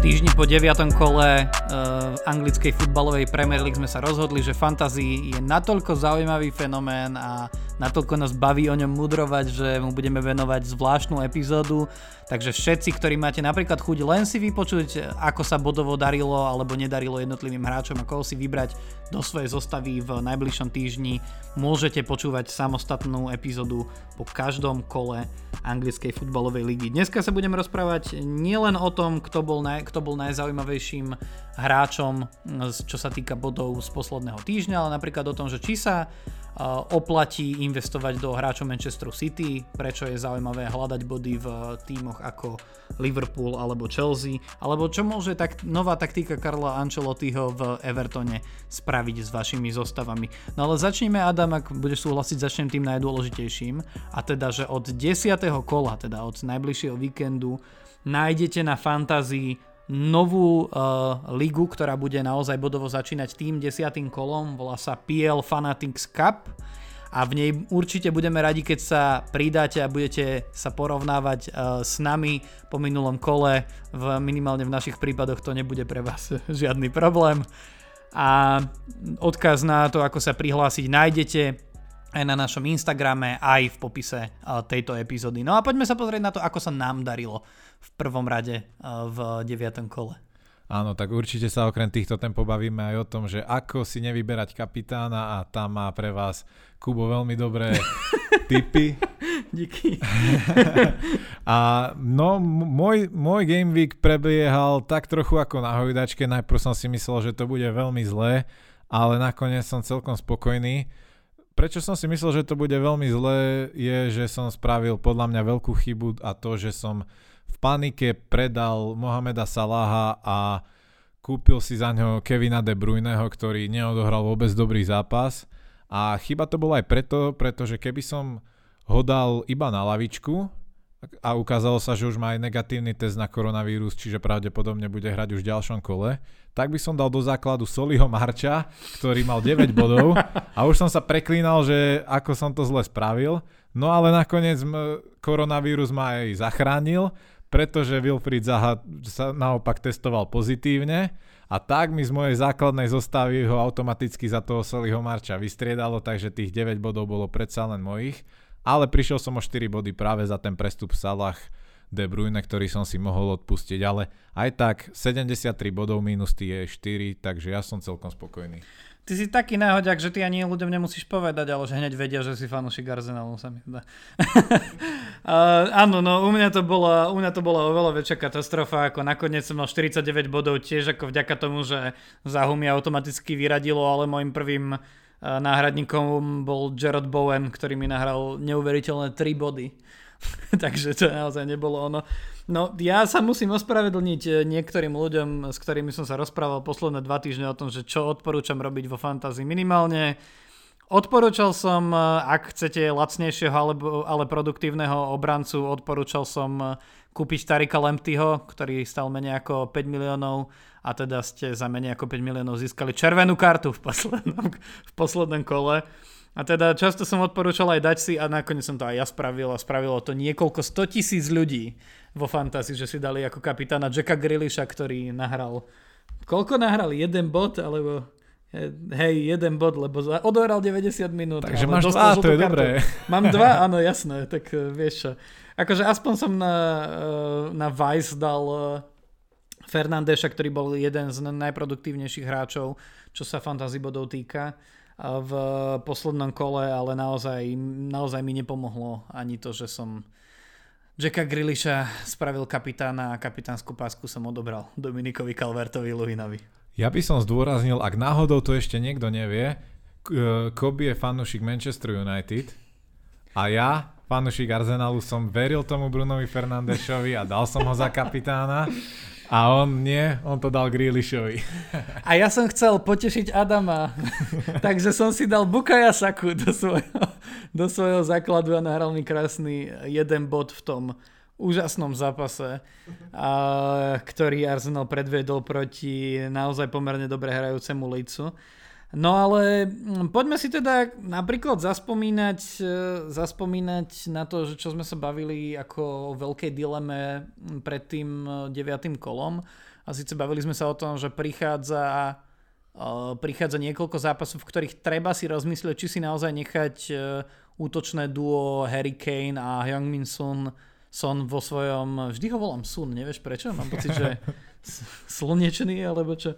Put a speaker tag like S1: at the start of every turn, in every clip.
S1: týždni po 9. kole uh, anglickej futbalovej Premier League sme sa rozhodli, že fantasy je natoľko zaujímavý fenomén a natoľko nás baví o ňom mudrovať, že mu budeme venovať zvláštnu epizódu. Takže všetci, ktorí máte napríklad chuť len si vypočuť, ako sa bodovo darilo alebo nedarilo jednotlivým hráčom a koho si vybrať do svojej zostavy v najbližšom týždni, môžete počúvať samostatnú epizódu po každom kole anglickej futbalovej ligy. Dneska sa budeme rozprávať nielen o tom, kto bol, naj, kto bol najzaujímavejším hráčom, čo sa týka bodov z posledného týždňa, ale napríklad o tom, že či sa oplatí investovať do hráčov Manchester City, prečo je zaujímavé hľadať body v tímoch ako Liverpool alebo Chelsea, alebo čo môže tak, nová taktika Karla Ancelottiho v Evertone spraviť s vašimi zostavami. No ale začneme Adam, ak budeš súhlasiť, začnem tým najdôležitejším a teda, že od 10. kola, teda od najbližšieho víkendu nájdete na fantázii novú uh, ligu, ktorá bude naozaj bodovo začínať tým desiatým kolom, volá sa PL Fanatics Cup a v nej určite budeme radi, keď sa pridáte a budete sa porovnávať uh, s nami po minulom kole. V, minimálne v našich prípadoch to nebude pre vás žiadny problém. A odkaz na to, ako sa prihlásiť, nájdete aj na našom Instagrame, aj v popise tejto epizódy. No a poďme sa pozrieť na to, ako sa nám darilo v prvom rade v 9. kole.
S2: Áno, tak určite sa okrem týchto tém pobavíme aj o tom, že ako si nevyberať kapitána a tam má pre vás Kubo veľmi dobré tipy.
S1: Díky.
S2: a no, môj, môj Game Week prebiehal tak trochu ako na hojdačke. Najprv som si myslel, že to bude veľmi zlé, ale nakoniec som celkom spokojný prečo som si myslel, že to bude veľmi zlé, je, že som spravil podľa mňa veľkú chybu a to, že som v panike predal Mohameda Salaha a kúpil si za ňo Kevina De Bruyneho, ktorý neodohral vôbec dobrý zápas. A chyba to bola aj preto, pretože keby som ho dal iba na lavičku, a ukázalo sa, že už má aj negatívny test na koronavírus, čiže pravdepodobne bude hrať už v ďalšom kole, tak by som dal do základu Soliho Marča, ktorý mal 9 bodov. A už som sa preklínal, že ako som to zle spravil, no ale nakoniec koronavírus ma aj zachránil, pretože Wilfried Zaha sa naopak testoval pozitívne. A tak mi z mojej základnej zostavy ho automaticky za toho Soliho Marča vystriedalo, takže tých 9 bodov bolo predsa len mojich ale prišiel som o 4 body práve za ten prestup Salah De Bruyne, ktorý som si mohol odpustiť, ale aj tak 73 bodov minus tie 4, takže ja som celkom spokojný.
S1: Ty si taký náhodiak, že ty ani ľuďom nemusíš povedať, ale že hneď vedia, že si fanúšik Arsenalu, sa mi zdá. áno, no u mňa, to bola, u mňa to bola oveľa väčšia katastrofa, ako nakoniec som mal 49 bodov tiež ako vďaka tomu, že Zahu mi automaticky vyradilo, ale môjim prvým náhradníkom bol Jared Bowen, ktorý mi nahral neuveriteľné 3 body. Takže to naozaj nebolo ono. No ja sa musím ospravedlniť eh, niektorým ľuďom, s ktorými som sa rozprával posledné dva týždne o tom, že čo odporúčam robiť vo fantázii minimálne. Odporúčal som, eh, ak chcete lacnejšieho alebo, ale produktívneho obrancu, odporúčal som eh, kúpiť Tarika Lemptyho, ktorý stal menej ako 5 miliónov a teda ste za menej ako 5 miliónov získali červenú kartu v poslednom, v poslednom kole. A teda často som odporúčal aj dať si a nakoniec som to aj ja spravil a spravilo to niekoľko 100 tisíc ľudí vo fantázii, že si dali ako kapitána Jacka Grillisha, ktorý nahral koľko nahral? Jeden bod? Alebo hej, jeden bod, lebo odohral 90 minút.
S2: Takže máš dva, to je kartu. dobré.
S1: Mám dva, áno, jasné, tak uh, vieš čo. Akože aspoň som na, uh, na Vice dal Fernandeša, ktorý bol jeden z najproduktívnejších hráčov, čo sa fantasy bodov týka v poslednom kole, ale naozaj, naozaj mi nepomohlo ani to, že som Jacka Grilliša spravil kapitána a kapitánsku pásku som odobral Dominikovi Calvertovi Luhinovi.
S2: Ja by som zdôraznil, ak náhodou to ešte niekto nevie, Kobe je fanúšik Manchester United a ja, fanúšik Arsenalu, som veril tomu Brunovi Fernandešovi a dal som ho za kapitána a on nie, on to dal Grealishovi.
S1: A ja som chcel potešiť Adama, takže som si dal Bukaya Saku do svojho, do svojho základu a nahral mi krásny jeden bod v tom úžasnom zápase, a, ktorý Arsenal predvedol proti naozaj pomerne dobre hrajúcemu Leedsu. No ale mm, poďme si teda napríklad zaspomínať, e, zaspomínať na to, že čo sme sa bavili ako o veľkej dileme pred tým e, deviatým kolom. A síce bavili sme sa o tom, že prichádza, uh, prichádza niekoľko zápasov, v ktorých treba si rozmyslieť, či si naozaj nechať útočné duo Harry Kane a Heung-Min Sun Son vo svojom, vždy ho volám Sun, nevieš prečo? Mám pocit, že slnečný alebo čo.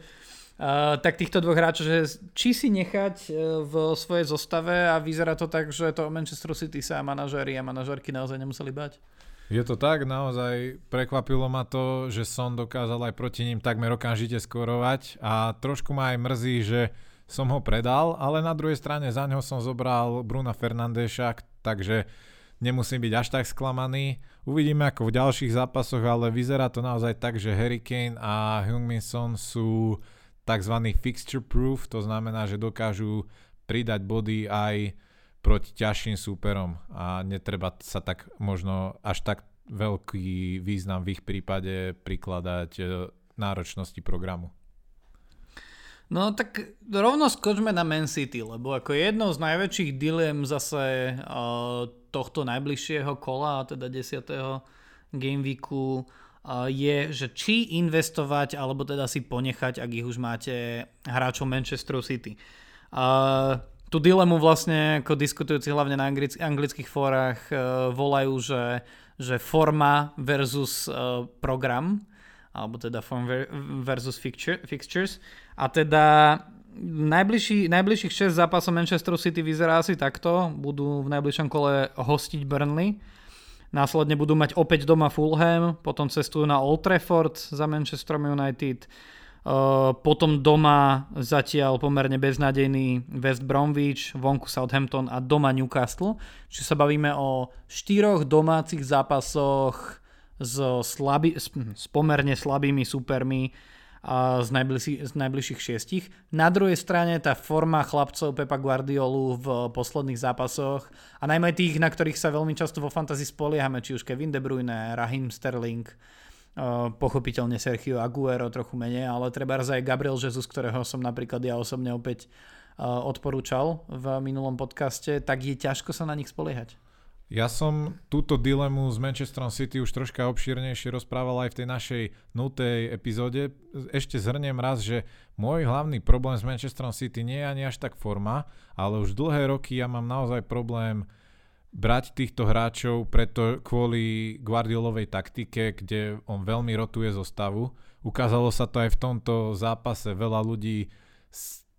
S1: Uh, tak týchto dvoch hráčov, že či si nechať uh, v svojej zostave a vyzerá to tak, že to Manchester City sa manažéri a manažérky naozaj nemuseli bať?
S2: Je to tak, naozaj prekvapilo ma to, že som dokázal aj proti ním takmer okamžite skorovať a trošku ma aj mrzí, že som ho predal, ale na druhej strane za ňo som zobral Bruna Fernandeša, takže nemusím byť až tak sklamaný. Uvidíme ako v ďalších zápasoch, ale vyzerá to naozaj tak, že Harry Kane a Heung-Min Son sú tzv. fixture proof, to znamená, že dokážu pridať body aj proti ťažším súperom a netreba sa tak možno až tak veľký význam v ich prípade prikladať e, náročnosti programu.
S1: No tak rovno skočme na Man City, lebo ako jednou z najväčších dilem zase uh, tohto najbližšieho kola, teda 10. gameweeku, je, že či investovať, alebo teda si ponechať, ak ich už máte hráčov Manchester City. Uh, tú dilemu vlastne ako diskutujúci hlavne na anglick- anglických fórach uh, volajú, že, že forma versus uh, program, alebo teda form versus fixture, fixtures. A teda najbližší, najbližších 6 zápasov Manchester City vyzerá asi takto. Budú v najbližšom kole hostiť Burnley. Následne budú mať opäť doma Fulham, potom cestujú na Old Trafford za Manchester United, Uh, potom doma zatiaľ pomerne beznádejný West Bromwich, vonku Southampton a doma Newcastle. Čiže sa bavíme o štyroch domácich zápasoch s, slabý, s, pomerne slabými supermi z, najbližší, z najbližších šiestich. Na druhej strane tá forma chlapcov Pepa Guardiolu v posledných zápasoch a najmä tých, na ktorých sa veľmi často vo fantazii spoliehame, či už Kevin De Bruyne, Raheem Sterling, pochopiteľne Sergio Aguero trochu menej, ale treba aj Gabriel Jesus, ktorého som napríklad ja osobne opäť odporúčal v minulom podcaste, tak je ťažko sa na nich spoliehať.
S2: Ja som túto dilemu s Manchesterom City už troška obšírnejšie rozprával aj v tej našej nutej epizóde. Ešte zhrniem raz, že môj hlavný problém s Manchesterom City nie je ani až tak forma, ale už dlhé roky ja mám naozaj problém brať týchto hráčov preto kvôli Guardiolovej taktike, kde on veľmi rotuje zostavu. Ukázalo sa to aj v tomto zápase. Veľa ľudí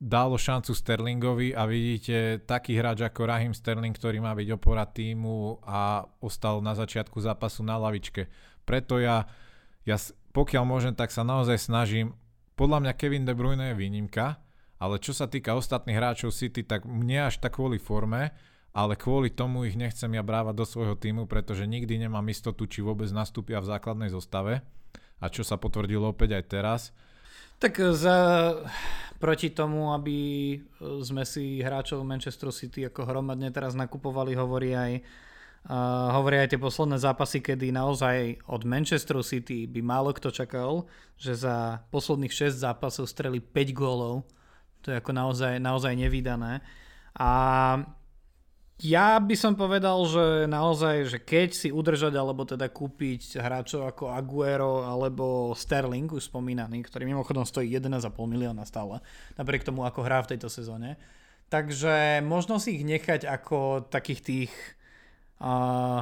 S2: dalo šancu Sterlingovi a vidíte taký hráč ako Rahim Sterling, ktorý má byť opora týmu a ostal na začiatku zápasu na lavičke. Preto ja, ja pokiaľ môžem, tak sa naozaj snažím. Podľa mňa Kevin De Bruyne je výnimka, ale čo sa týka ostatných hráčov City, tak mne až tak kvôli forme, ale kvôli tomu ich nechcem ja brávať do svojho týmu, pretože nikdy nemám istotu, či vôbec nastúpia v základnej zostave a čo sa potvrdilo opäť aj teraz.
S1: Tak za, proti tomu, aby sme si hráčov Manchester City ako hromadne teraz nakupovali, hovorí aj Uh, hovoria aj tie posledné zápasy, kedy naozaj od Manchester City by málo kto čakal, že za posledných 6 zápasov streli 5 gólov. To je ako naozaj, naozaj nevydané. A ja by som povedal, že naozaj, že keď si udržať alebo teda kúpiť hráčov ako Aguero alebo Sterling, už spomínaný, ktorý mimochodom stojí 11,5 milióna stále, napriek tomu ako hrá v tejto sezóne. Takže možno si ich nechať ako takých tých uh,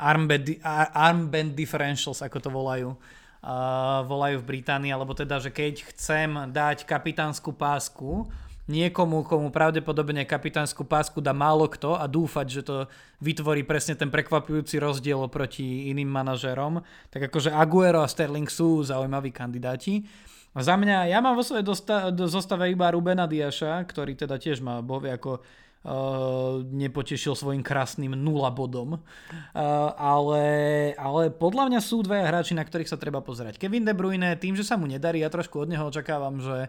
S1: armband differentials, ako to volajú. Uh, volajú v Británii, alebo teda, že keď chcem dať kapitánsku pásku, niekomu, komu pravdepodobne kapitánsku pásku dá málo kto a dúfať, že to vytvorí presne ten prekvapujúci rozdiel oproti iným manažerom, tak akože Aguero a Sterling sú zaujímaví kandidáti. Za mňa, ja mám vo svojej dosta- do zostave iba Rubena Diaša, ktorý teda tiež má bohvie ako nepotešil svojim krásnym nula bodom. Uh, ale, ale podľa mňa sú dvaja hráči, na ktorých sa treba pozerať. Kevin De Bruyne, tým, že sa mu nedarí, ja trošku od neho očakávam, že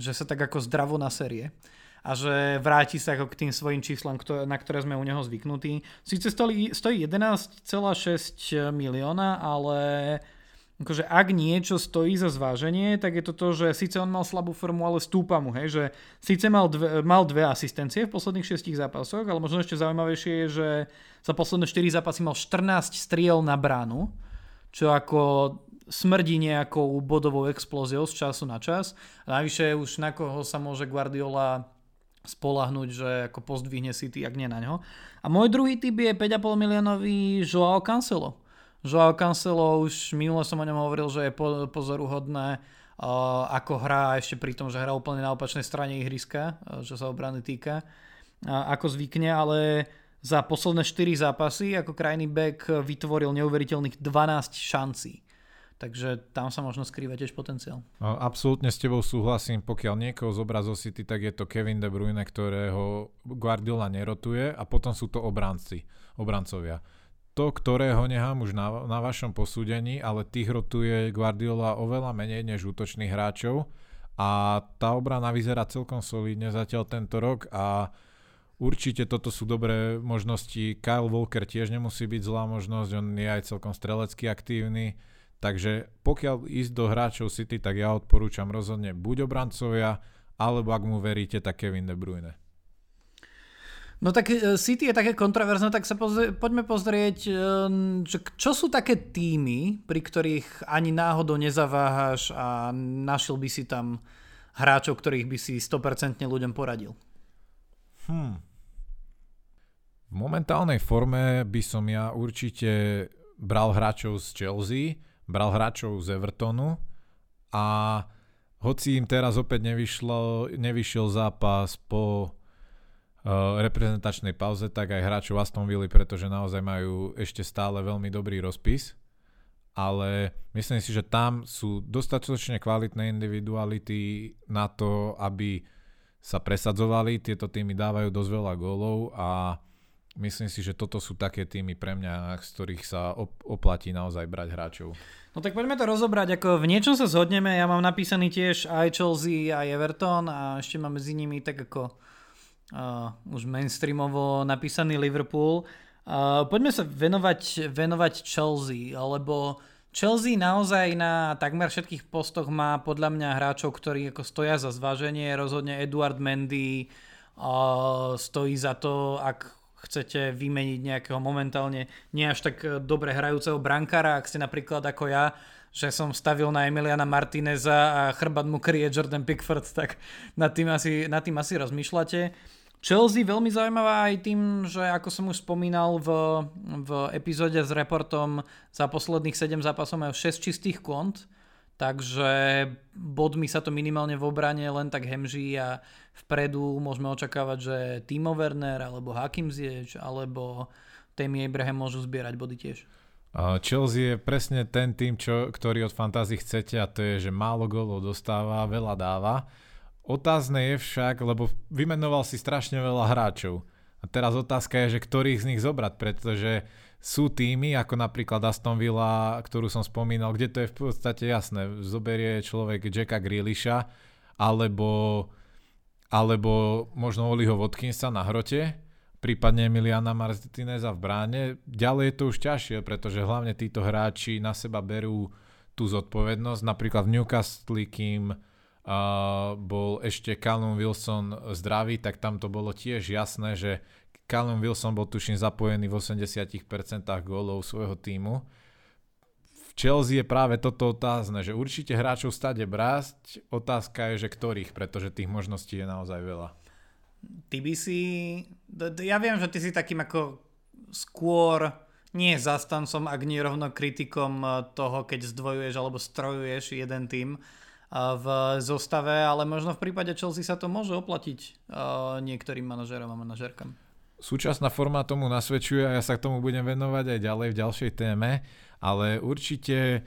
S1: že sa tak ako zdravo na série a že vráti sa ako k tým svojim číslam, na ktoré sme u neho zvyknutí. Sice stojí 11,6 milióna, ale akože ak niečo stojí za zváženie, tak je to to, že síce on mal slabú formu, ale stúpa mu, hej, že síce mal dve, mal dve asistencie v posledných šestich zápasoch, ale možno ešte zaujímavejšie je, že za posledné 4 zápasy mal 14 striel na bránu, čo ako smrdí nejakou bodovou explóziou z času na čas. A navyše už na koho sa môže Guardiola spolahnuť, že ako pozdvihne City, ak nie na ňo. A môj druhý typ je 5,5 miliónový Joao Cancelo. Joao Cancelo, už minule som o ňom hovoril, že je pozoruhodné, uh, ako hrá ešte pri tom, že hrá úplne na opačnej strane ihriska, uh, čo sa obrany týka, ako zvykne, ale za posledné 4 zápasy ako krajný back vytvoril neuveriteľných 12 šancí. Takže tam sa možno skrýva tiež potenciál.
S2: Absolútne s tebou súhlasím, pokiaľ niekoho zobrá zo City, tak je to Kevin De Bruyne, ktorého Guardiola nerotuje a potom sú to obranci, obrancovia. To, ktorého nechám už na, na vašom posúdení, ale tých rotuje Guardiola oveľa menej než útočných hráčov a tá obrana vyzerá celkom solidne zatiaľ tento rok a Určite toto sú dobré možnosti. Kyle Walker tiež nemusí byť zlá možnosť, on je aj celkom strelecky aktívny. Takže pokiaľ ísť do hráčov City, tak ja odporúčam rozhodne buď obrancovia, alebo ak mu veríte, tak Kevin De Bruyne.
S1: No tak e, City je také kontroverzné, tak sa pozrie, poďme pozrieť, e, že čo sú také týmy, pri ktorých ani náhodou nezaváhaš a našiel by si tam hráčov, ktorých by si 100% ľuďom poradil?
S2: Hmm. V momentálnej forme by som ja určite bral hráčov z Chelsea, bral hráčov z Evertonu a hoci im teraz opäť nevyšlo, nevyšiel zápas po reprezentačnej pauze, tak aj hráčov Aston Villa, pretože naozaj majú ešte stále veľmi dobrý rozpis. Ale myslím si, že tam sú dostatočne kvalitné individuality na to, aby sa presadzovali. Tieto týmy dávajú dosť veľa gólov a myslím si, že toto sú také týmy pre mňa, z ktorých sa oplatí naozaj brať hráčov.
S1: No tak poďme to rozobrať, ako v niečom sa zhodneme, ja mám napísaný tiež aj Chelsea, aj Everton a ešte mám medzi nimi tak ako uh, už mainstreamovo napísaný Liverpool. Uh, poďme sa venovať, venovať Chelsea, lebo Chelsea naozaj na takmer všetkých postoch má podľa mňa hráčov, ktorí ako stoja za zváženie, rozhodne Eduard Mendy uh, stojí za to, ak chcete vymeniť nejakého momentálne nie až tak dobre hrajúceho brankára, ak ste napríklad ako ja, že som stavil na Emiliana Martineza a chrbát mu kryje Jordan Pickford, tak nad tým asi, nad tým asi rozmýšľate. Chelsea veľmi zaujímavá aj tým, že ako som už spomínal v, v epizóde s reportom za posledných 7 zápasov majú 6 čistých kont, takže bodmi sa to minimálne v obrane len tak hemží a Vpredu môžeme očakávať, že Timo Werner alebo Hakim Ziyech alebo Temi Abraham môžu zbierať body tiež.
S2: Chelsea je presne ten tým, čo, ktorý od fantázy chcete a to je, že málo gólov dostáva, veľa dáva. Otázne je však, lebo vymenoval si strašne veľa hráčov. A teraz otázka je, že ktorých z nich zobrať, pretože sú týmy, ako napríklad Aston Villa, ktorú som spomínal, kde to je v podstate jasné. Zoberie človek Jacka Grealisha, alebo alebo možno Oliho Watkinsa na hrote, prípadne Emiliana Martineza v bráne. Ďalej je to už ťažšie, pretože hlavne títo hráči na seba berú tú zodpovednosť. Napríklad v Newcastle, kým uh, bol ešte Callum Wilson zdravý, tak tam to bolo tiež jasné, že Callum Wilson bol tuším zapojený v 80% gólov svojho týmu Chelsea je práve toto otázne, že určite hráčov stade brásť, otázka je, že ktorých, pretože tých možností je naozaj veľa.
S1: Ty by si, ja viem, že ty si takým ako skôr nie zastancom, ak nie rovno kritikom eh, toho, keď zdvojuješ alebo strojuješ jeden tým v zostave, ale možno v prípade Chelsea sa to môže oplatiť eh, niektorým manažerom a manažerkám.
S2: Súčasná forma tomu nasvedčuje a ja sa k tomu budem venovať aj ďalej v ďalšej téme ale určite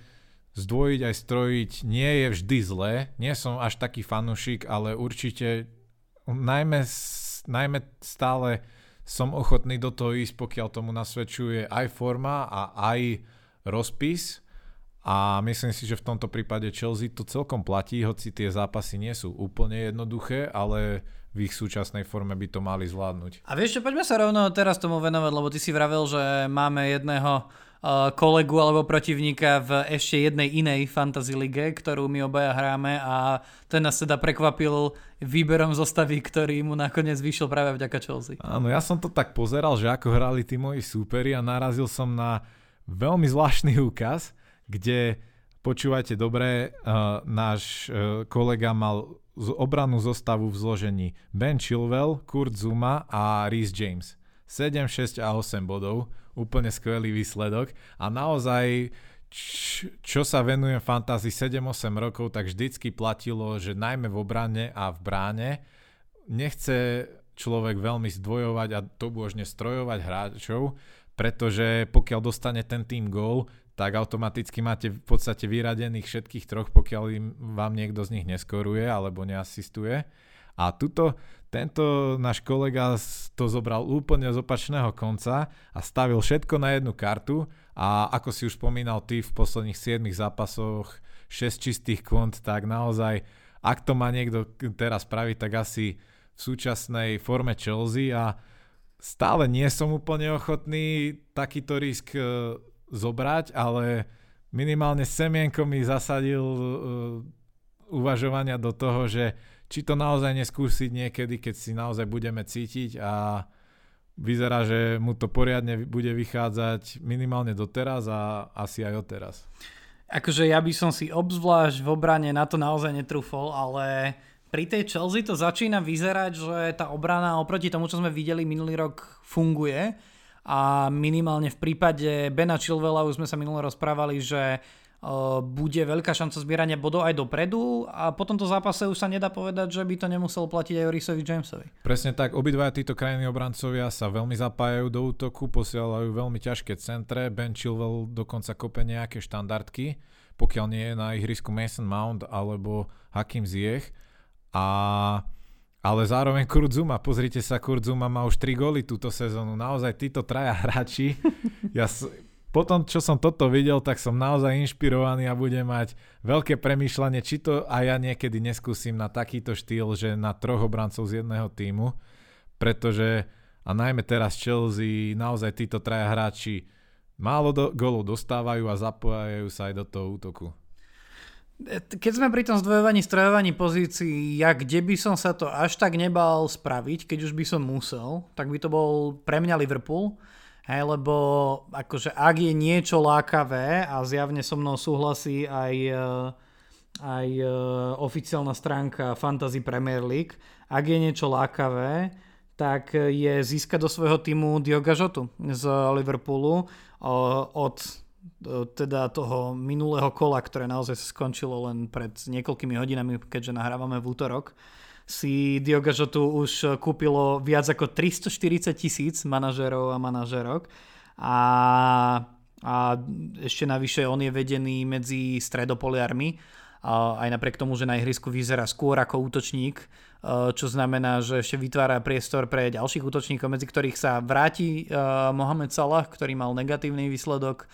S2: zdvojiť aj strojiť nie je vždy zlé. Nie som až taký fanúšik, ale určite najmä, najmä stále som ochotný do toho ísť, pokiaľ tomu nasvedčuje aj forma a aj rozpis. A myslím si, že v tomto prípade Chelsea to celkom platí, hoci tie zápasy nie sú úplne jednoduché, ale v ich súčasnej forme by to mali zvládnuť.
S1: A vieš čo, poďme sa rovno teraz tomu venovať, lebo ty si vravel, že máme jedného kolegu alebo protivníka v ešte jednej inej fantasy lige, ktorú my obaja hráme a ten nás teda prekvapil výberom zostavy, ktorý mu nakoniec vyšiel práve vďaka Chelsea.
S2: Áno, ja som to tak pozeral, že ako hrali tí moji súperi a narazil som na veľmi zvláštny úkaz, kde počúvajte dobre, uh, náš uh, kolega mal z obranu zostavu v zložení Ben Chilwell, Kurt Zuma a Reece James. 7, 6 a 8 bodov, úplne skvelý výsledok a naozaj čo sa venujem fantázii 7-8 rokov, tak vždycky platilo, že najmä v obrane a v bráne nechce človek veľmi zdvojovať a to už nestrojovať hráčov, pretože pokiaľ dostane ten tým gól, tak automaticky máte v podstate vyradených všetkých troch, pokiaľ im, vám niekto z nich neskoruje alebo neasistuje. A tuto tento náš kolega to zobral úplne z opačného konca a stavil všetko na jednu kartu a ako si už spomínal ty v posledných 7 zápasoch 6 čistých kont, tak naozaj ak to má niekto teraz spraviť, tak asi v súčasnej forme Chelsea a stále nie som úplne ochotný takýto risk e, zobrať, ale minimálne semienko mi zasadil uh, uvažovania do toho, že či to naozaj neskúsiť niekedy, keď si naozaj budeme cítiť a vyzerá, že mu to poriadne bude vychádzať minimálne doteraz a asi aj odteraz.
S1: Akože ja by som si obzvlášť v obrane na to naozaj netrúfol, ale pri tej Chelsea to začína vyzerať, že tá obrana oproti tomu, čo sme videli minulý rok, funguje a minimálne v prípade Bena Chilvela už sme sa minule rozprávali, že bude veľká šanca zbierania bodov aj dopredu a po tomto zápase už sa nedá povedať, že by to nemuselo platiť aj Orisovi Jamesovi.
S2: Presne tak, obidvaja títo krajní obrancovia sa veľmi zapájajú do útoku, posielajú veľmi ťažké centre, Ben Chilwell dokonca kope nejaké štandardky, pokiaľ nie je na ihrisku Mason Mount alebo Hakim Ziyech a ale zároveň Kurzuma, pozrite sa, Kurzuma má už 3 góly túto sezónu. Naozaj títo traja hráči, ja potom, čo som toto videl, tak som naozaj inšpirovaný a budem mať veľké premýšľanie, či to aj ja niekedy neskúsim na takýto štýl, že na troch obrancov z jedného týmu, pretože a najmä teraz Chelsea, naozaj títo traja hráči málo do, golov dostávajú a zapájajú sa aj do toho útoku.
S1: Keď sme pri tom zdvojovaní, strojovaní pozícií, ja kde by som sa to až tak nebal spraviť, keď už by som musel, tak by to bol pre mňa Liverpool. Hej, lebo akože ak je niečo lákavé a zjavne so mnou súhlasí aj, eh, aj eh, oficiálna stránka Fantasy Premier League, ak je niečo lákavé, tak je získať do svojho týmu Dioga Žotu z Liverpoolu od teda toho minulého kola, ktoré naozaj skončilo len pred niekoľkými hodinami, keďže nahrávame v útorok si Dioga Žotu už kúpilo viac ako 340 tisíc manažerov a manažerok. A, a ešte navyše on je vedený medzi stredopoliarmi. Aj napriek tomu, že na ihrisku vyzerá skôr ako útočník, e, čo znamená, že ešte vytvára priestor pre ďalších útočníkov, medzi ktorých sa vráti e, Mohamed Salah, ktorý mal negatívny výsledok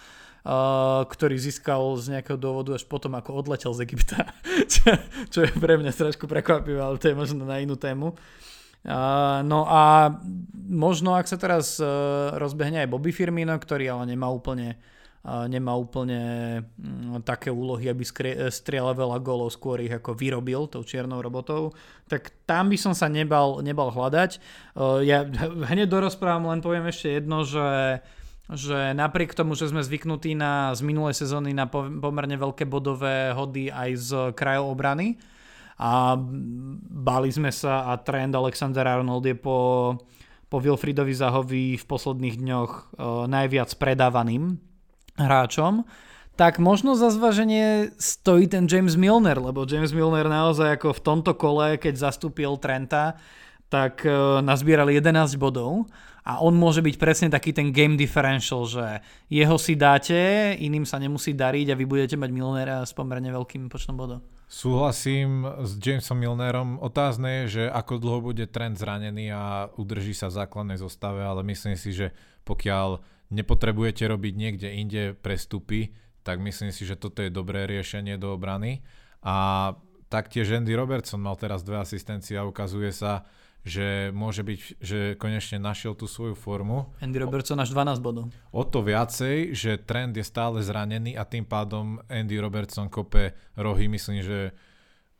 S1: ktorý získal z nejakého dôvodu až potom, ako odletel z Egypta. čo, čo je pre mňa trošku prekvapivé, ale to je možno na inú tému. Uh, no a možno, ak sa teraz uh, rozbehne aj Bobby Firmino, ktorý ale nemá úplne nemá úplne um, také úlohy, aby strieľal veľa golov, skôr ich ako vyrobil tou čiernou robotou, tak tam by som sa nebal, nebal hľadať. Ja hneď dorozprávam, len poviem ešte jedno, že že napriek tomu, že sme zvyknutí na, z minulej sezóny na pomerne veľké bodové hody aj z krajov obrany a báli sme sa a trend Alexander Arnold je po, po Wilfridovi Zahovi v posledných dňoch uh, najviac predávaným hráčom, tak možno za zvaženie stojí ten James Milner, lebo James Milner naozaj ako v tomto kole, keď zastúpil Trenta, tak uh, nazbieral 11 bodov a on môže byť presne taký ten game differential, že jeho si dáte, iným sa nemusí dariť a vy budete mať Milnera s pomerne veľkým počtom bodov.
S2: Súhlasím s Jamesom Milnerom. Otázne je, že ako dlho bude trend zranený a udrží sa v základnej zostave, ale myslím si, že pokiaľ nepotrebujete robiť niekde inde prestupy, tak myslím si, že toto je dobré riešenie do obrany. A taktiež Andy Robertson mal teraz dve asistencie a ukazuje sa, že môže byť, že konečne našiel tú svoju formu.
S1: Andy Robertson až 12 bodov.
S2: O to viacej, že trend je stále zranený a tým pádom Andy Robertson kope rohy, myslím, že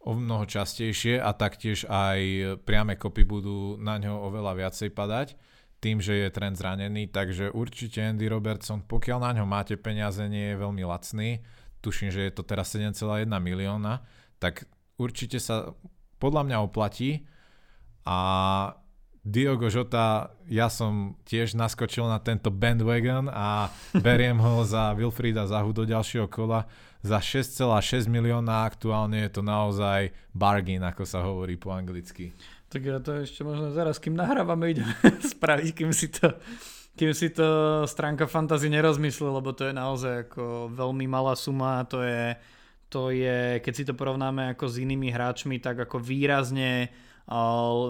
S2: o mnoho častejšie a taktiež aj priame kopy budú na ňo oveľa viacej padať tým, že je trend zranený, takže určite Andy Robertson, pokiaľ na ňo máte peniaze, nie je veľmi lacný, tuším, že je to teraz 7,1 milióna, tak určite sa podľa mňa oplatí a Diogo Jota, ja som tiež naskočil na tento bandwagon a beriem ho za Wilfrida Zahu do ďalšieho kola za 6,6 milióna aktuálne je to naozaj bargain, ako sa hovorí po anglicky.
S1: Tak ja to ešte možno zaraz, kým nahrávame, ideme spraviť, kým si to kým si to stránka fantasy nerozmyslí, lebo to je naozaj ako veľmi malá suma, to je, to je, keď si to porovnáme ako s inými hráčmi, tak ako výrazne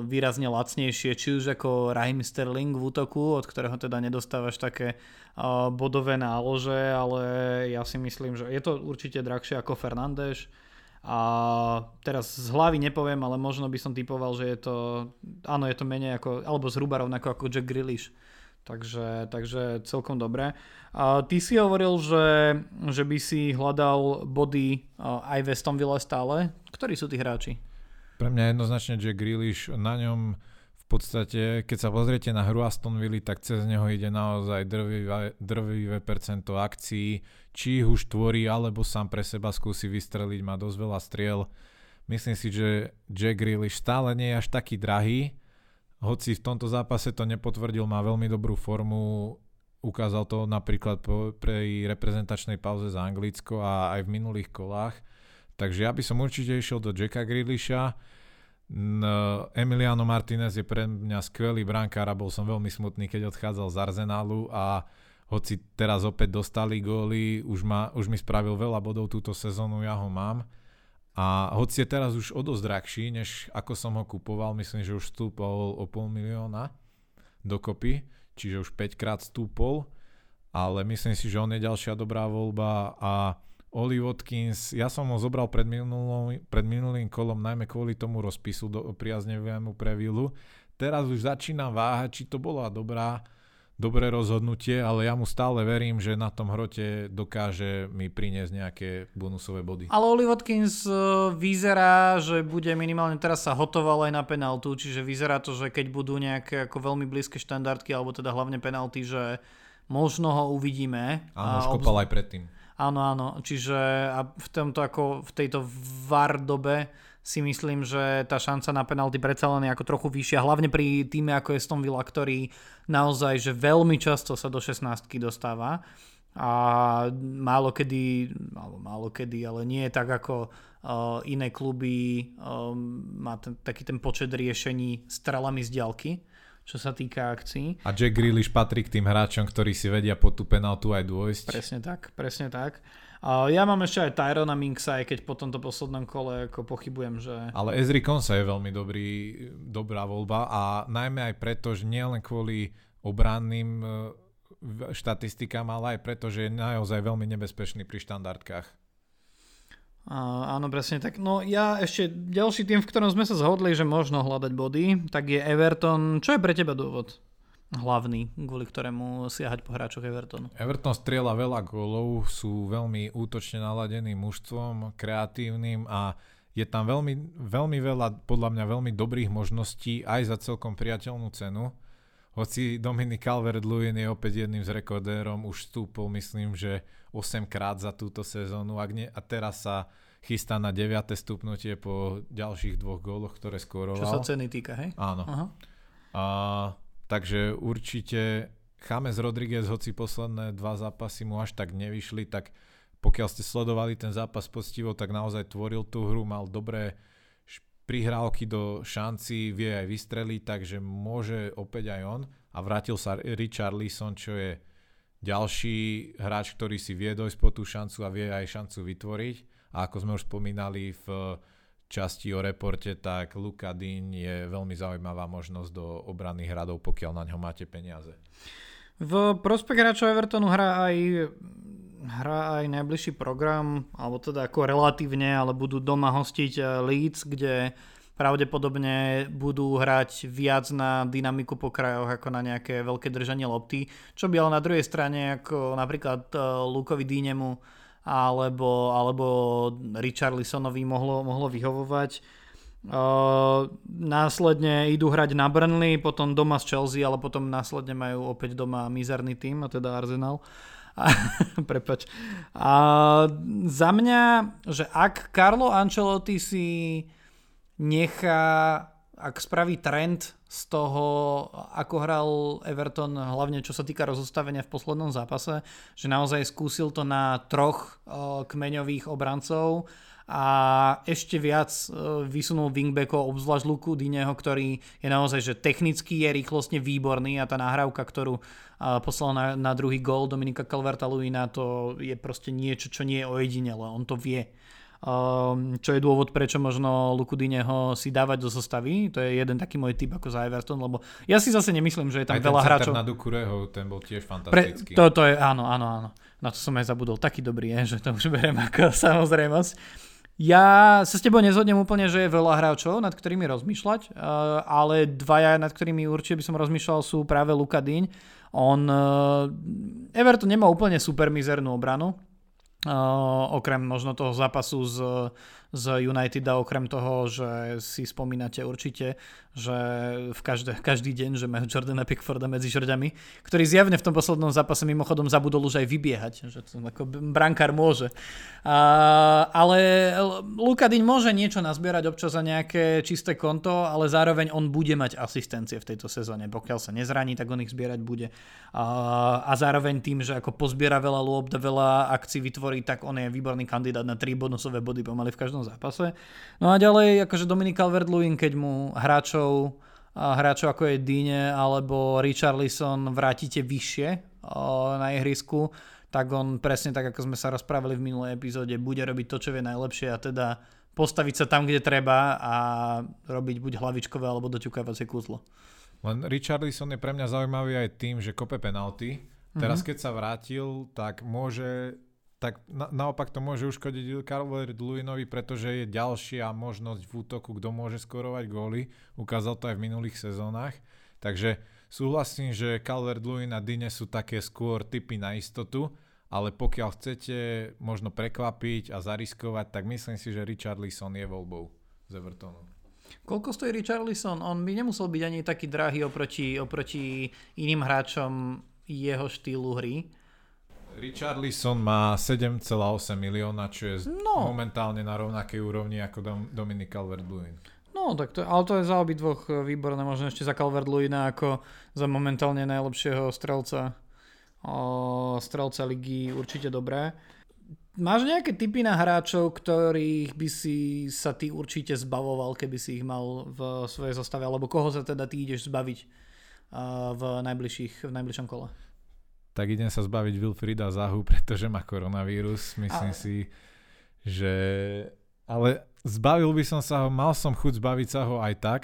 S1: výrazne lacnejšie, či už ako Raheem Sterling v útoku, od ktorého teda nedostávaš také bodové nálože, ale ja si myslím, že je to určite drahšie ako Fernández. A teraz z hlavy nepoviem, ale možno by som typoval, že je to, áno, je to menej ako, alebo zhruba rovnako ako Jack Grealish. Takže, takže celkom dobré. A ty si hovoril, že, že by si hľadal body aj v Aston Villa stále. Ktorí sú tí hráči?
S2: Pre mňa jednoznačne Jack Grealish, na ňom v podstate, keď sa pozriete na hru Aston Villa, tak cez neho ide naozaj drvivé, drvivé percento akcií, či už tvorí, alebo sám pre seba skúsi vystreliť, má dosť veľa striel. Myslím si, že Jack Grealish stále nie je až taký drahý, hoci v tomto zápase to nepotvrdil, má veľmi dobrú formu, ukázal to napríklad po, pri reprezentačnej pauze za Anglicko a aj v minulých kolách. Takže ja by som určite išiel do Jacka Grealisha. Emiliano Martinez je pre mňa skvelý brankár a bol som veľmi smutný, keď odchádzal z Arsenalu a hoci teraz opäť dostali góly, už, ma, už mi spravil veľa bodov túto sezónu, ja ho mám. A hoci je teraz už o dosť drahší, než ako som ho kupoval, myslím, že už stúpol o pol milióna dokopy, čiže už 5 krát stúpol, ale myslím si, že on je ďalšia dobrá voľba a Oli Watkins, ja som ho zobral pred, minulou, pred minulým kolom najmä kvôli tomu rozpisu do, priaznevému pre Vilu. Teraz už začínam váhať, či to bola dobrá, dobré rozhodnutie, ale ja mu stále verím, že na tom hrote dokáže mi priniesť nejaké bonusové body.
S1: Ale Oli Watkins e, vyzerá, že bude minimálne teraz sa hotoval aj na penaltu, čiže vyzerá to, že keď budú nejaké ako veľmi blízke štandardky, alebo teda hlavne penalty, že možno ho uvidíme.
S2: Áno, už kopal aj predtým.
S1: Áno, áno. Čiže v, tomto ako, v tejto VAR dobe si myslím, že tá šanca na penalty predsa len je ako trochu vyššia, hlavne pri týme ako je Aston Villa, ktorý naozaj že veľmi často sa do 16 dostáva a málo kedy, alebo málo kedy, ale nie je tak ako uh, iné kluby, um, má ten, taký ten počet riešení strelami z diaľky čo sa týka akcií.
S2: A Jack Grealish patrí k tým hráčom, ktorí si vedia po tú penaltu aj dôjsť.
S1: Presne tak, presne tak. A ja mám ešte aj Tyrona Minksa, aj keď po tomto poslednom kole ako pochybujem, že...
S2: Ale Ezri Konsa je veľmi dobrý, dobrá voľba a najmä aj preto, že nie len kvôli obranným e, štatistikám, ale aj preto, že je naozaj veľmi nebezpečný pri štandardkách.
S1: Áno, presne tak. No ja ešte ďalší tým, v ktorom sme sa zhodli, že možno hľadať body, tak je Everton. Čo je pre teba dôvod? hlavný, kvôli ktorému siahať po hráčoch Evertonu.
S2: Everton strieľa veľa gólov, sú veľmi útočne naladeným mužstvom, kreatívnym a je tam veľmi, veľmi veľa, podľa mňa veľmi dobrých možností aj za celkom priateľnú cenu. Hoci Dominik Calvert-Lewin je opäť jedným z rekordérom, už stúpol myslím, že 8 krát za túto sezónu a, nie, a teraz sa chystá na 9. stupnutie po ďalších dvoch góloch, ktoré skoroval.
S1: Čo sa ceny týka, hej?
S2: Áno. Aha. A, takže určite James Rodriguez, hoci posledné dva zápasy mu až tak nevyšli, tak pokiaľ ste sledovali ten zápas postivo, tak naozaj tvoril tú hru, mal dobré prihrávky do šanci, vie aj vystreliť, takže môže opäť aj on. A vrátil sa Richard Leeson, čo je ďalší hráč, ktorý si vie dojsť po tú šancu a vie aj šancu vytvoriť. A ako sme už spomínali v časti o reporte, tak Luka Dean je veľmi zaujímavá možnosť do obranných hradov, pokiaľ na ňo máte peniaze.
S1: V prospech hráčov Evertonu hrá aj hrá aj najbližší program, alebo teda ako relatívne, ale budú doma hostiť eh, Leeds, kde pravdepodobne budú hrať viac na dynamiku po krajoch ako na nejaké veľké držanie lopty, čo by ale na druhej strane ako napríklad eh, Lukovi Dínemu alebo, alebo Richarlisonovi mohlo, mohlo vyhovovať. Uh, následne idú hrať na Burnley, potom doma z Chelsea, ale potom následne majú opäť doma mizerný tým, a teda Arsenal. Prepač. A za mňa, že ak Carlo Ancelotti si nechá, ak spraví trend z toho, ako hral Everton, hlavne čo sa týka rozostavenia v poslednom zápase, že naozaj skúsil to na troch kmeňových obrancov a ešte viac vysunul wingbackov, obzvlášť Luku Dineho, ktorý je naozaj, že technicky je rýchlostne výborný a tá nahrávka, ktorú poslal na, na druhý gól Dominika calverta Luina, to je proste niečo, čo nie je ojedinele, on to vie. Um, čo je dôvod, prečo možno Lukudineho si dávať do zostavy. To je jeden taký môj typ ako za Everton, lebo ja si zase nemyslím, že je tam
S2: aj
S1: veľa hráčov.
S2: na Dukureho, ten bol tiež fantastický.
S1: Pre, to, to je, áno, áno, áno. Na to som aj zabudol. Taký dobrý je, že to už beriem ako samozrejmosť. Ja sa s tebou nezhodnem úplne, že je veľa hráčov, nad ktorými rozmýšľať, uh, ale dvaja, nad ktorými určite by som rozmýšľal, sú práve Luka Dyň. On, uh, Everton nemá úplne super mizernú obranu, Uh, okrem možno toho zápasu z, z United a okrem toho, že si spomínate určite, že v každé, každý deň, že majú Jordana Pickforda medzi žrďami, ktorý zjavne v tom poslednom zápase mimochodom zabudol už aj vybiehať, že to ako brankár môže. Uh, ale Lukadin môže niečo nazbierať občas za nejaké čisté konto, ale zároveň on bude mať asistencie v tejto sezóne. Pokiaľ sa nezraní, tak on ich zbierať bude. Uh, a zároveň tým, že ako pozbiera veľa lôb, veľa akcií vytvorí, tak on je výborný kandidát na 3 bonusové body pomaly v každom zápase. No a ďalej, akože Dominik Calvert-Lewin, keď mu hráčov, hráčov ako je Dine alebo Richarlison vrátite vyššie na ihrisku, tak on presne tak, ako sme sa rozprávali v minulej epizóde, bude robiť to, čo vie najlepšie a teda postaviť sa tam, kde treba a robiť buď hlavičkové alebo doťukávacie kúzlo.
S2: Len Richarlison je pre mňa zaujímavý aj tým, že kope penalty. Teraz mm-hmm. keď sa vrátil, tak môže tak na, naopak to môže uškodiť Calvert Lewinovi, pretože je ďalšia možnosť v útoku, kto môže skorovať góly. Ukázal to aj v minulých sezónach. Takže súhlasím, že Calvert Lewin a Dine sú také skôr typy na istotu, ale pokiaľ chcete možno prekvapiť a zariskovať, tak myslím si, že Richard Lisson je voľbou z Evertonu.
S1: Koľko stojí Richard Lisson? On by nemusel byť ani taký drahý oproti, oproti iným hráčom jeho štýlu hry.
S2: Richarlison má 7,8 milióna, čo je no. momentálne na rovnakej úrovni ako Dom- Dominic Calvert-Lewin.
S1: No, tak to, ale to je za obi dvoch e, výborné, možno ešte za Calvert-Lewina ako za momentálne najlepšieho strelca o, strelca ligy určite dobré. Máš nejaké typy na hráčov, ktorých by si sa ty určite zbavoval, keby si ich mal v svojej zostave, alebo koho sa teda ty ideš zbaviť uh, v, najbližších, v najbližšom kole?
S2: Tak idem sa zbaviť Wilfrida Zahu, pretože má koronavírus. Myslím ale... si, že... Ale zbavil by som sa ho, mal som chuť zbaviť sa ho aj tak,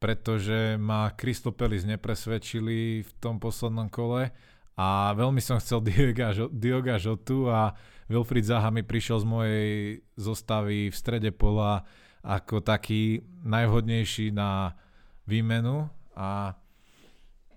S2: pretože ma Kristopelis nepresvedčili v tom poslednom kole a veľmi som chcel Dioga, Dioga Žotu a Wilfried Zaha mi prišiel z mojej zostavy v strede pola ako taký najvhodnejší na výmenu a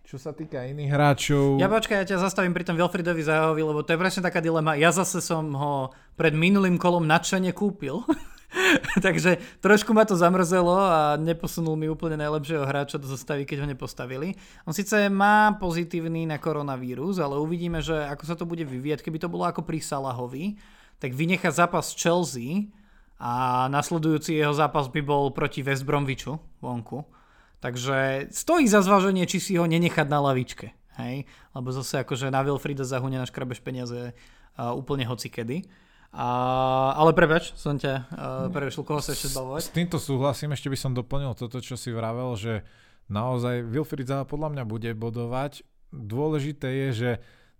S2: čo sa týka iných hráčov...
S1: Ja počkaj, ja ťa zastavím pri tom Wilfridovi Zahovi, lebo to je presne taká dilema. Ja zase som ho pred minulým kolom nadšene kúpil. Takže trošku ma to zamrzelo a neposunul mi úplne najlepšieho hráča do zostavy, keď ho nepostavili. On síce má pozitívny na koronavírus, ale uvidíme, že ako sa to bude vyvieť. Keby to bolo ako pri Salahovi, tak vynecha zápas Chelsea a nasledujúci jeho zápas by bol proti West Bromwichu vonku Takže stojí za zváženie, či si ho nenechať na lavičke. Hej? Lebo zase akože na Wilfrida Zahu nenaškrabeš peniaze uh, úplne hocikedy. A, ale prebač, som ťa uh, prerušil, koho sa ešte zbavovať?
S2: S týmto súhlasím, ešte by som doplnil toto, čo si vravel, že naozaj Wilfried Zaha podľa mňa bude bodovať. Dôležité je, že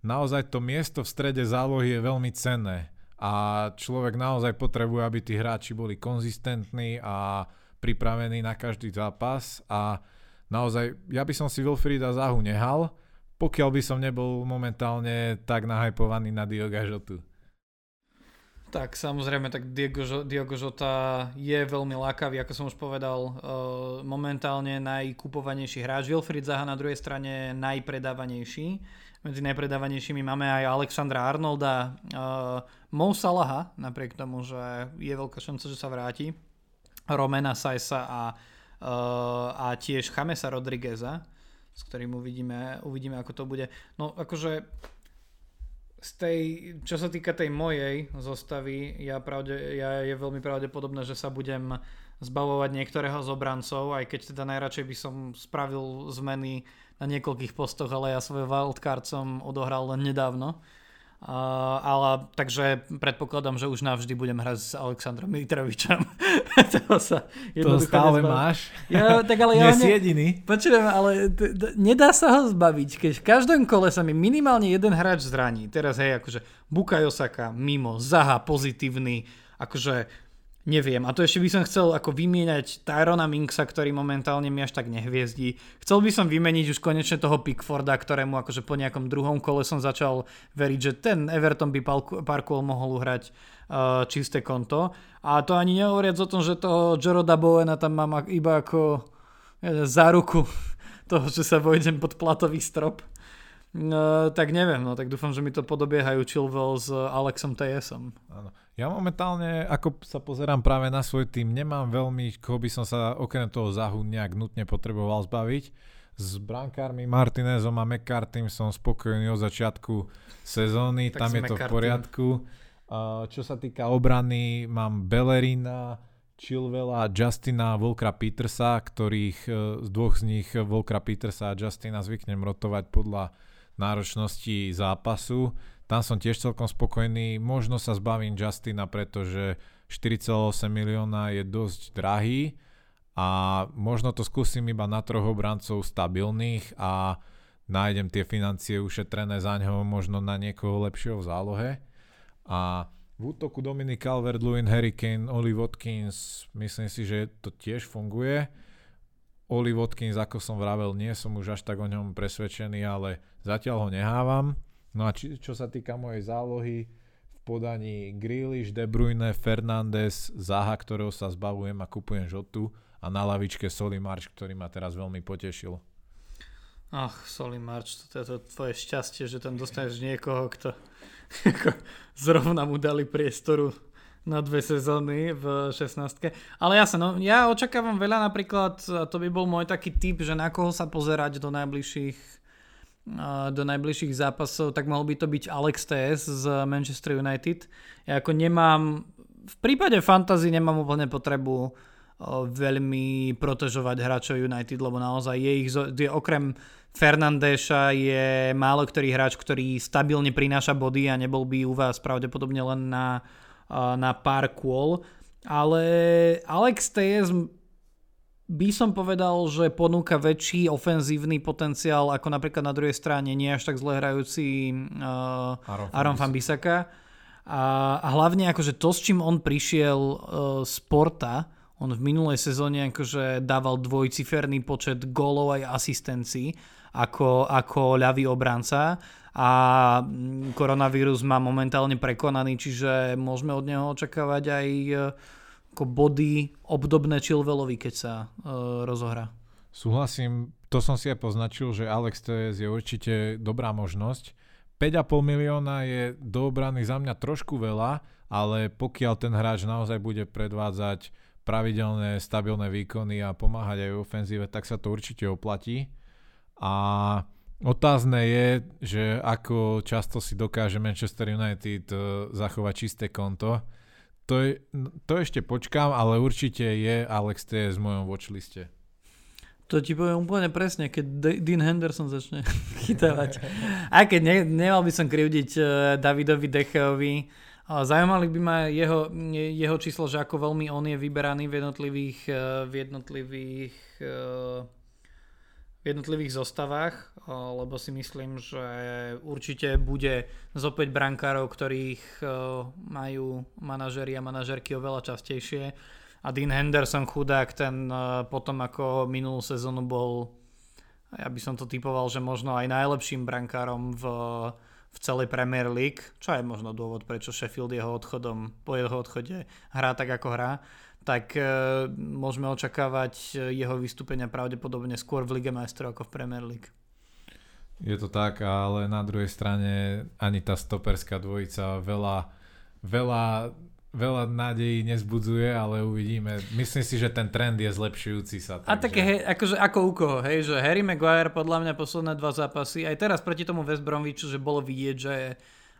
S2: naozaj to miesto v strede zálohy je veľmi cenné a človek naozaj potrebuje, aby tí hráči boli konzistentní a pripravený na každý zápas a naozaj, ja by som si Wilfrida Zahu nehal, pokiaľ by som nebol momentálne tak nahypovaný na Dioga Žotu.
S1: Tak samozrejme, tak Diogo, Diogo Žota je veľmi lákavý, ako som už povedal, uh, momentálne najkupovanejší hráč. Wilfried Zaha na druhej strane najpredávanejší. Medzi najpredávanejšími máme aj Alexandra Arnolda, uh, Mo Salaha, napriek tomu, že je veľká šanca, že sa vráti. Romena Sajsa a, uh, a tiež Chamesa Rodrigueza, s ktorým uvidíme, uvidíme, ako to bude. No akože z tej, čo sa týka tej mojej zostavy, ja, pravde, ja je veľmi pravdepodobné, že sa budem zbavovať niektorého z obrancov, aj keď teda najradšej by som spravil zmeny na niekoľkých postoch, ale ja svoj wildcard som odohral len nedávno. Uh, ale takže predpokladám, že už navždy budem hrať s Aleksandrom Mitrovičom.
S2: to sa to stále nezbav... máš.
S1: Ja, tak ale ja
S2: si jediný.
S1: Počujem, ale t- t- nedá sa ho zbaviť, keď v každom kole sa mi minimálne jeden hráč zraní. Teraz hej, akože Bukayo Saka mimo, Zaha pozitívny, akože Neviem. A to ešte by som chcel ako vymieňať Tyrona Minksa, ktorý momentálne mi až tak nehviezdí. Chcel by som vymeniť už konečne toho Pickforda, ktorému akože po nejakom druhom kole som začal veriť, že ten Everton by Parkuel mohol uhrať uh, čisté konto. A to ani nehovoriac o tom, že toho Jeroda Bowena tam mám iba ako ja, záruku toho, že sa vojdem pod platový strop. No, tak neviem, no tak dúfam, že mi to podobiehajú Chilwell s Alexom TSom.
S2: Áno. Ja momentálne, ako sa pozerám práve na svoj tým, nemám veľmi, koho by som sa okrem toho zahu nejak nutne potreboval zbaviť. S brankármi Martinezom a McCartym som spokojný od začiatku sezóny, tam je to v poriadku. Čo sa týka obrany, mám Bellerina, Chilvela, Justina, Volkra Petersa, ktorých e, z dvoch z nich Volkra Petersa a Justina zvyknem rotovať podľa náročnosti zápasu. Tam som tiež celkom spokojný. Možno sa zbavím Justina, pretože 4,8 milióna je dosť drahý a možno to skúsim iba na troch obrancov stabilných a nájdem tie financie ušetrené za ňo možno na niekoho lepšieho v zálohe. A v útoku Dominic Calvert-Lewin, Harry Oli Watkins, myslím si, že to tiež funguje. Oli Watkins, ako som vravel, nie som už až tak o ňom presvedčený, ale zatiaľ ho nehávam. No a či, čo sa týka mojej zálohy, v podaní Grealish, De Bruyne, Fernández, Zaha, ktorého sa zbavujem a kupujem žotu a na lavičke Soli March, ktorý ma teraz veľmi potešil.
S1: Ach, Soli March, to je to tvoje šťastie, že tam dostaneš niekoho, kto zrovna mu dali priestoru na dve sezóny v 16. Ale jasne, no, ja očakávam veľa napríklad, to by bol môj taký typ, že na koho sa pozerať do najbližších do najbližších zápasov, tak mohol by to byť Alex TS z Manchester United. Ja ako nemám, v prípade fantasy nemám úplne potrebu veľmi protežovať hráčov United, lebo naozaj je ich, je okrem Fernandéša je málo ktorý hráč, ktorý stabilne prináša body a nebol by u vás pravdepodobne len na, na pár kôl. Ale Alex TS by som povedal, že ponúka väčší ofenzívny potenciál ako napríklad na druhej strane nie až tak zle hrajúci uh, Aaron Van Bissaka. A, a hlavne akože to, s čím on prišiel uh, z Porta, on v minulej sezóne akože dával dvojciferný počet gólov aj asistencií ako, ako ľavý obranca a mm, koronavírus má momentálne prekonaný, čiže môžeme od neho očakávať aj uh, ako body obdobné Chilvelovi, keď sa uh, rozohrá.
S2: Súhlasím, to som si aj poznačil, že Alex TS je určite dobrá možnosť. 5,5 milióna je do obrany za mňa trošku veľa, ale pokiaľ ten hráč naozaj bude predvádzať pravidelné, stabilné výkony a pomáhať aj v ofenzíve, tak sa to určite oplatí. A otázne je, že ako často si dokáže Manchester United eh, zachovať čisté konto to, je, to ešte počkám, ale určite je Alex T v mojom watchliste.
S1: To ti poviem úplne presne, keď Dean Henderson začne chytávať. Aj keď ne, nemal by som krivdiť uh, Davidovi Decheovi, zaujímali by ma jeho, jeho číslo, že ako veľmi on je vyberaný v jednotlivých, uh, v jednotlivých jednotlivých zostavách, lebo si myslím, že určite bude z opäť brankárov, ktorých majú manažeri a manažerky oveľa častejšie. A Dean Henderson chudák, ten potom ako minulú sezónu bol, ja by som to typoval, že možno aj najlepším brankárom v, v celej Premier League, čo je možno dôvod, prečo Sheffield jeho odchodom, po jeho odchode hrá tak, ako hrá tak e, môžeme očakávať e, jeho vystúpenia pravdepodobne skôr v Lige majstrov ako v Premier League.
S2: Je to tak, ale na druhej strane ani tá stoperská dvojica veľa, veľa, veľa nádejí nezbudzuje, ale uvidíme. Myslím si, že ten trend je zlepšujúci sa.
S1: Takže... A také, hej, akože ako u koho, hej, že Harry Maguire podľa mňa posledné dva zápasy, aj teraz proti tomu West Bromwichu, že bolo vidieť, že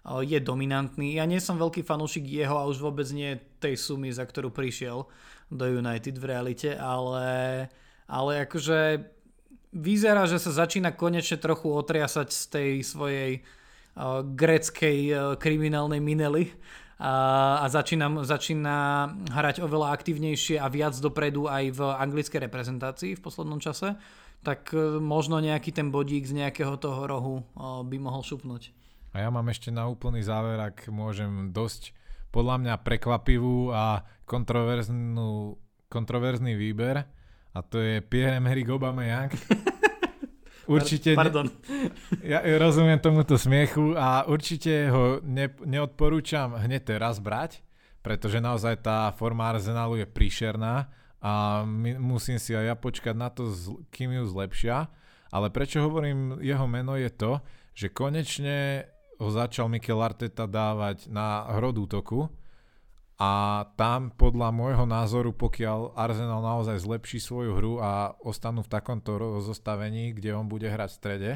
S1: je dominantný. Ja nie som veľký fanúšik jeho a už vôbec nie tej sumy, za ktorú prišiel do United v realite, ale, ale akože vyzerá, že sa začína konečne trochu otriasať z tej svojej uh, greckej uh, kriminálnej minely a, a začína, začína hrať oveľa aktívnejšie a viac dopredu aj v anglickej reprezentácii v poslednom čase, tak uh, možno nejaký ten bodík z nejakého toho rohu uh, by mohol šupnúť.
S2: A ja mám ešte na úplný záver, ak môžem dosť podľa mňa prekvapivú a kontroverznú, kontroverzný výber a to je Pierre-Emerick Aubameyang. určite...
S1: Pardon.
S2: Ja rozumiem tomuto smiechu a určite ho ne, neodporúčam hneď teraz brať, pretože naozaj tá forma Arsenalu je príšerná a my, musím si aj ja počkať na to, kým ju zlepšia. Ale prečo hovorím jeho meno je to, že konečne ho začal Mikel Arteta dávať na hrod útoku a tam podľa môjho názoru, pokiaľ Arsenal naozaj zlepší svoju hru a ostanú v takomto rozostavení, kde on bude hrať v strede,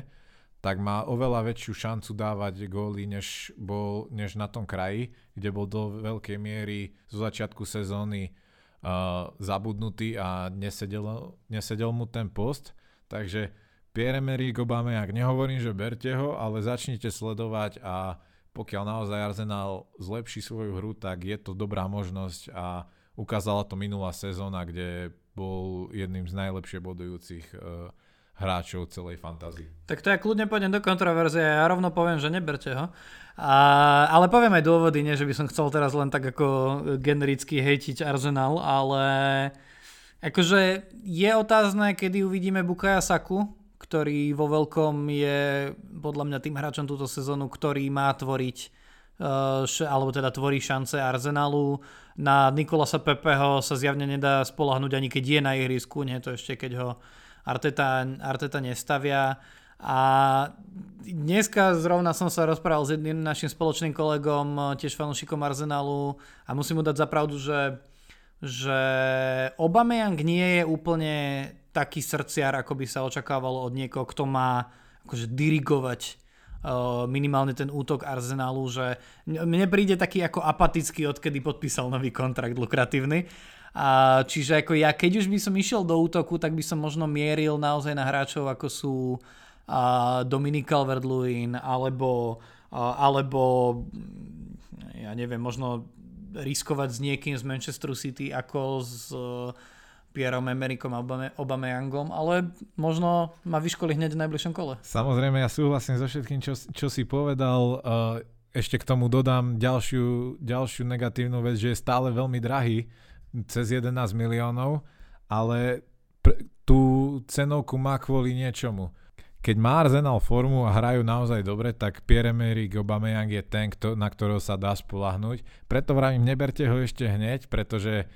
S2: tak má oveľa väčšiu šancu dávať góly, než, bol, než na tom kraji, kde bol do veľkej miery zo začiatku sezóny uh, zabudnutý a nesedel, nesedel mu ten post. Takže Pierre-Emerick Aubameyang, nehovorím, že berte ho, ale začnite sledovať a pokiaľ naozaj Arsenal zlepší svoju hru, tak je to dobrá možnosť a ukázala to minulá sezóna, kde bol jedným z najlepšie bodujúcich uh, hráčov celej fantázii.
S1: Tak to ja kľudne pôjdem do kontroverzie ja rovno poviem, že neberte ho. A, ale poviem aj dôvody, nie že by som chcel teraz len tak ako genericky hejtiť Arsenal, ale akože je otázne, kedy uvidíme Bukaya Saku, ktorý vo veľkom je podľa mňa tým hráčom túto sezónu, ktorý má tvoriť uh, alebo teda tvorí šance Arsenalu. Na Nikolasa Pepeho sa zjavne nedá spolahnuť ani keď je na ihrisku, nie to ešte keď ho Arteta, Arteta nestavia. A dneska zrovna som sa rozprával s jedným našim spoločným kolegom, tiež fanúšikom Arsenalu a musím mu dať za pravdu, že, že Aubameyang nie je úplne taký srdciar, ako by sa očakávalo od niekoho, kto má akože dirigovať uh, minimálne ten útok Arsenalu, že mne príde taký ako apatický, odkedy podpísal nový kontrakt lukratívny. A čiže ako ja, keď už by som išiel do útoku, tak by som možno mieril naozaj na hráčov, ako sú uh, Dominik Calvert-Lewin, alebo, uh, alebo ja neviem, možno riskovať s niekým z Manchester City ako uh, Pierom Emerikom a Obame, Yangom, ale možno ma vyškoli hneď v najbližšom kole.
S2: Samozrejme, ja súhlasím so všetkým, čo, čo si povedal. Uh, ešte k tomu dodám ďalšiu, ďalšiu negatívnu vec, že je stále veľmi drahý, cez 11 miliónov, ale pr- tú cenovku má kvôli niečomu. Keď má Arsenal formu a hrajú naozaj dobre, tak Pierre-Emerick Aubameyang je ten, kto, na ktorého sa dá spolahnuť. Preto vravím, neberte ho ešte hneď, pretože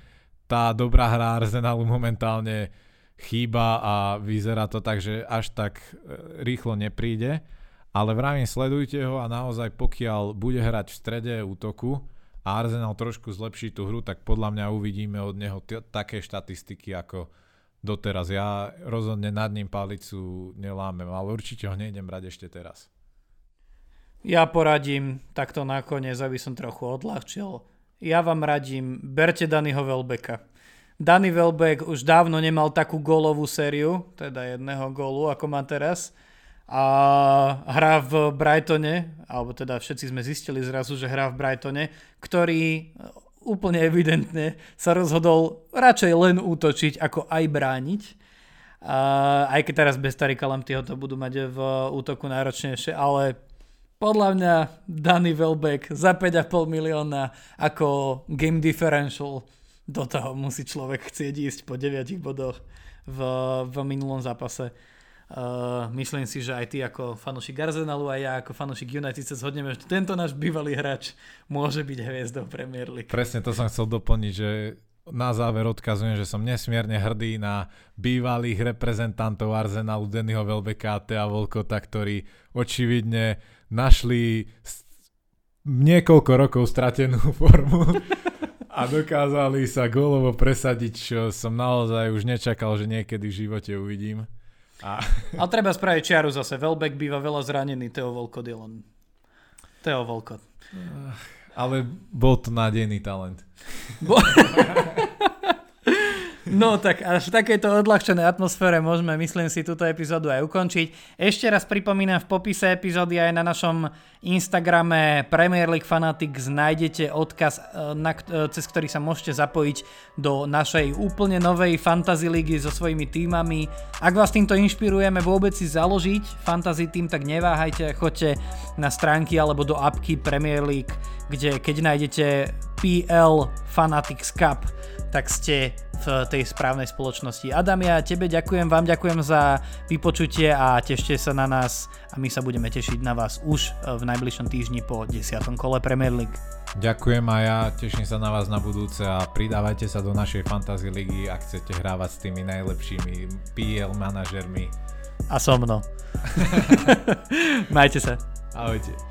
S2: tá dobrá hra Arsenalu momentálne chýba a vyzerá to tak, že až tak e, rýchlo nepríde. Ale vravím, sledujte ho a naozaj pokiaľ bude hrať v strede útoku a Arsenal trošku zlepší tú hru, tak podľa mňa uvidíme od neho t- také štatistiky ako doteraz. Ja rozhodne nad ním palicu nelámem, ale určite ho nejdem brať ešte teraz.
S1: Ja poradím takto nakoniec, aby som trochu odľahčil ja vám radím, berte Danyho Welbecka. Danny Welbeck už dávno nemal takú gólovú sériu, teda jedného gólu, ako má teraz. A hrá v Brightone, alebo teda všetci sme zistili zrazu, že hrá v Brightone, ktorý úplne evidentne sa rozhodol radšej len útočiť, ako aj brániť. A aj keď teraz bez Tarika Lamptyho to budú mať v útoku náročnejšie, ale podľa mňa Danny Welbeck za 5,5 milióna ako game differential do toho musí človek chcieť ísť po 9 bodoch v, v minulom zápase. Uh, myslím si, že aj ty ako fanúšik Arsenalu a ja ako fanúšik United sa zhodneme, že tento náš bývalý hráč môže byť hviezdou Premier League.
S2: Presne to som chcel doplniť, že na záver odkazujem, že som nesmierne hrdý na bývalých reprezentantov Arsenalu Dennyho Welbecka a Tea Volkota, ktorí očividne našli niekoľko rokov stratenú formu a dokázali sa gólovo presadiť, čo som naozaj už nečakal, že niekedy v živote uvidím.
S1: A... Ale treba spraviť čiaru zase. Velbeck býva veľa zranený, Teo Volkodil. Teo Volkot.
S2: Ale bol to nádejný talent.
S1: Bo... No tak až v takejto odľahčenej atmosfére môžeme, myslím si, túto epizódu aj ukončiť. Ešte raz pripomínam, v popise epizódy aj na našom Instagrame Premier League Fanatics nájdete odkaz, e, na, e, cez ktorý sa môžete zapojiť do našej úplne novej fantasy ligy so svojimi týmami. Ak vás týmto inšpirujeme vôbec si založiť fantasy tým, tak neváhajte, choďte na stránky alebo do apky Premier League, kde keď nájdete PL Fanatics Cup, tak ste v tej správnej spoločnosti. Adam, ja tebe ďakujem, vám ďakujem za vypočutie a tešte sa na nás a my sa budeme tešiť na vás už v najbližšom týždni po 10. kole Premier League.
S2: Ďakujem a ja teším sa na vás na budúce a pridávajte sa do našej Fantasy ligy, ak chcete hrávať s tými najlepšími PL manažermi.
S1: A so mnou. Majte sa.
S2: Ahojte.